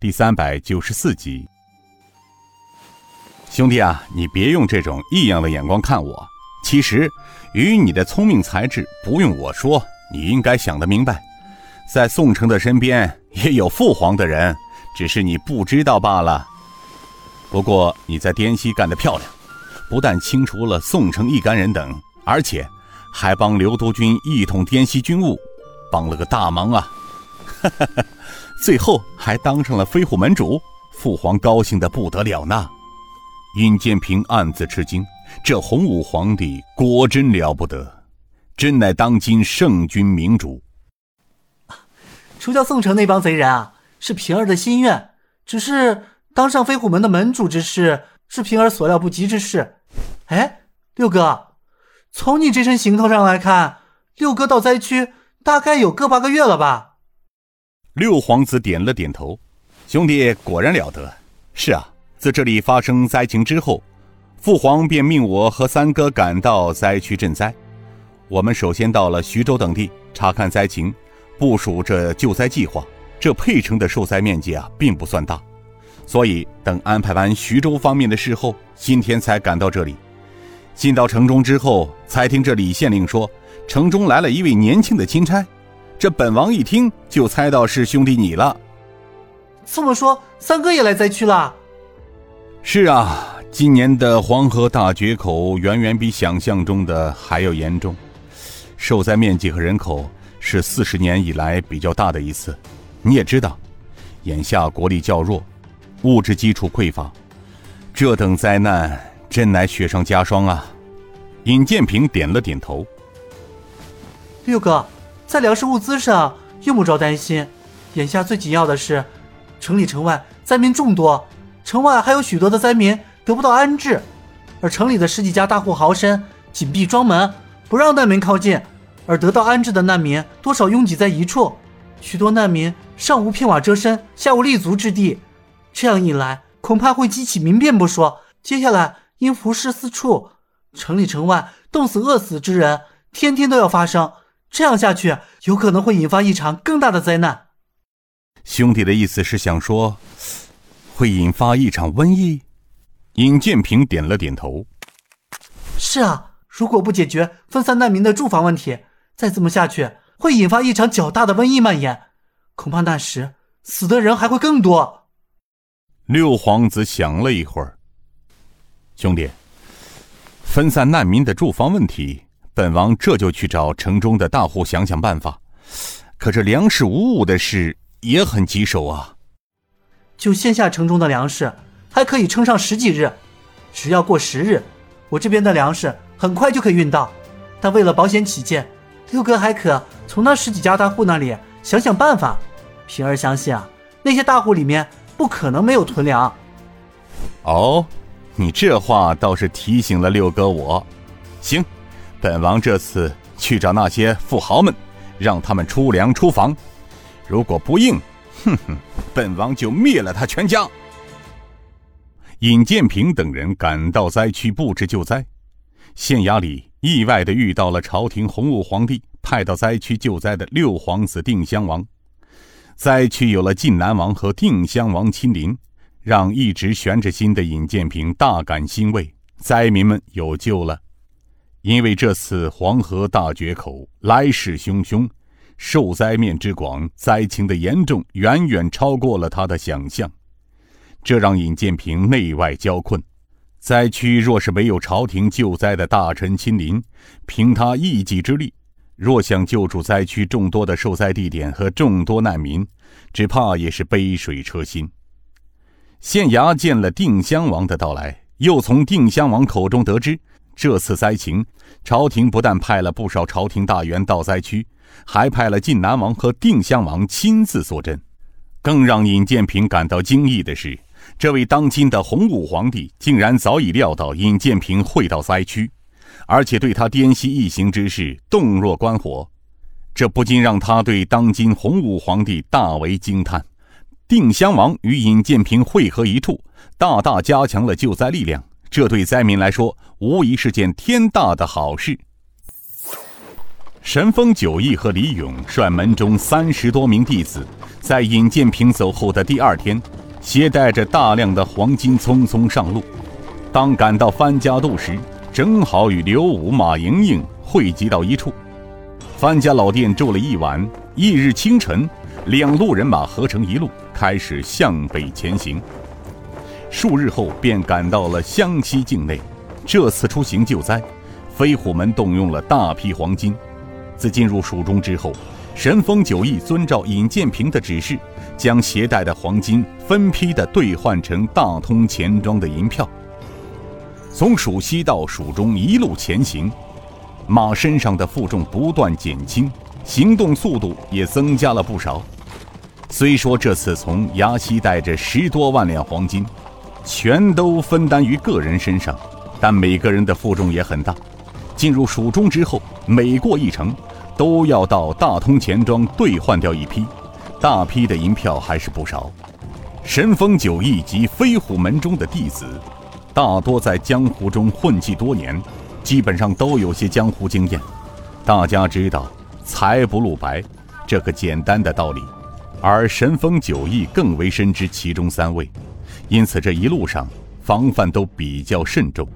第三百九十四集。兄弟啊，你别用这种异样的眼光看我。其实，与你的聪明才智，不用我说，你应该想得明白。在宋城的身边也有父皇的人，只是你不知道罢了。不过你在滇西干得漂亮，不但清除了宋城一干人等，而且还帮刘督军一统滇西军务，帮了个大忙啊！哈哈哈，最后还当上了飞虎门主，父皇高兴得不得了呢。尹建平暗自吃惊，这洪武皇帝果真了不得，真乃当今圣君明主。除掉宋城那帮贼人啊，是平儿的心愿。只是当上飞虎门的门主之事，是平儿所料不及之事。哎，六哥，从你这身行头上来看，六哥到灾区大概有个把个月了吧？六皇子点了点头，兄弟果然了得。是啊。自这里发生灾情之后，父皇便命我和三哥赶到灾区赈灾。我们首先到了徐州等地查看灾情，部署这救灾计划。这沛城的受灾面积啊，并不算大，所以等安排完徐州方面的事后，今天才赶到这里。进到城中之后，才听这李县令说，城中来了一位年轻的钦差。这本王一听就猜到是兄弟你了。这么说，三哥也来灾区了？是啊，今年的黄河大决口远远比想象中的还要严重，受灾面积和人口是四十年以来比较大的一次。你也知道，眼下国力较弱，物质基础匮乏，这等灾难真乃雪上加霜啊！尹建平点了点头。六哥，在粮食物资上用不着担心，眼下最紧要的是，城里城外灾民众多。城外还有许多的灾民得不到安置，而城里的十几家大户豪绅紧闭庄门，不让难民靠近，而得到安置的难民多少拥挤在一处，许多难民上无片瓦遮身，下无立足之地。这样一来，恐怕会激起民变不说，接下来因浮尸四处，城里城外冻死饿死之人天天都要发生。这样下去，有可能会引发一场更大的灾难。兄弟的意思是想说。会引发一场瘟疫，尹建平点了点头。是啊，如果不解决分散难民的住房问题，再这么下去，会引发一场较大的瘟疫蔓延，恐怕那时死的人还会更多。六皇子想了一会儿，兄弟，分散难民的住房问题，本王这就去找城中的大户想想办法。可这粮食无物的事也很棘手啊。就现下城中的粮食，还可以撑上十几日。只要过十日，我这边的粮食很快就可以运到。但为了保险起见，六哥还可从那十几家大户那里想想办法。平儿相信啊，那些大户里面不可能没有囤粮。哦，你这话倒是提醒了六哥我。行，本王这次去找那些富豪们，让他们出粮出房。如果不应，哼哼，本王就灭了他全家。尹建平等人赶到灾区布置救灾，县衙里意外的遇到了朝廷洪武皇帝派到灾区救灾的六皇子定襄王。灾区有了晋南王和定襄王亲临，让一直悬着心的尹建平大感欣慰，灾民们有救了。因为这次黄河大决口来势汹汹。受灾面之广，灾情的严重远远超过了他的想象，这让尹建平内外交困。灾区若是没有朝廷救灾的大臣亲临，凭他一己之力，若想救助灾区众多的受灾地点和众多难民，只怕也是杯水车薪。县衙见了定襄王的到来，又从定襄王口中得知，这次灾情，朝廷不但派了不少朝廷大员到灾区。还派了晋南王和定襄王亲自坐镇，更让尹建平感到惊异的是，这位当今的洪武皇帝竟然早已料到尹建平会到灾区，而且对他滇西一行之事洞若观火，这不禁让他对当今洪武皇帝大为惊叹。定襄王与尹建平会合一处，大大加强了救灾力量，这对灾民来说无疑是件天大的好事。神风九义和李勇率门中三十多名弟子，在尹建平走后的第二天，携带着大量的黄金匆匆上路。当赶到范家渡时，正好与刘武、马莹莹汇集到一处。范家老店住了一晚，翌日清晨，两路人马合成一路，开始向北前行。数日后，便赶到了湘西境内。这次出行救灾，飞虎门动用了大批黄金。自进入蜀中之后，神风九义遵照尹建平的指示，将携带的黄金分批的兑换成大通钱庄的银票。从蜀西到蜀中一路前行，马身上的负重不断减轻，行动速度也增加了不少。虽说这次从崖西带着十多万两黄金，全都分担于个人身上，但每个人的负重也很大。进入蜀中之后，每过一城，都要到大通钱庄兑换掉一批，大批的银票还是不少。神风九义及飞虎门中的弟子，大多在江湖中混迹多年，基本上都有些江湖经验。大家知道“财不露白”这个简单的道理，而神风九义更为深知其中三位，因此这一路上防范都比较慎重。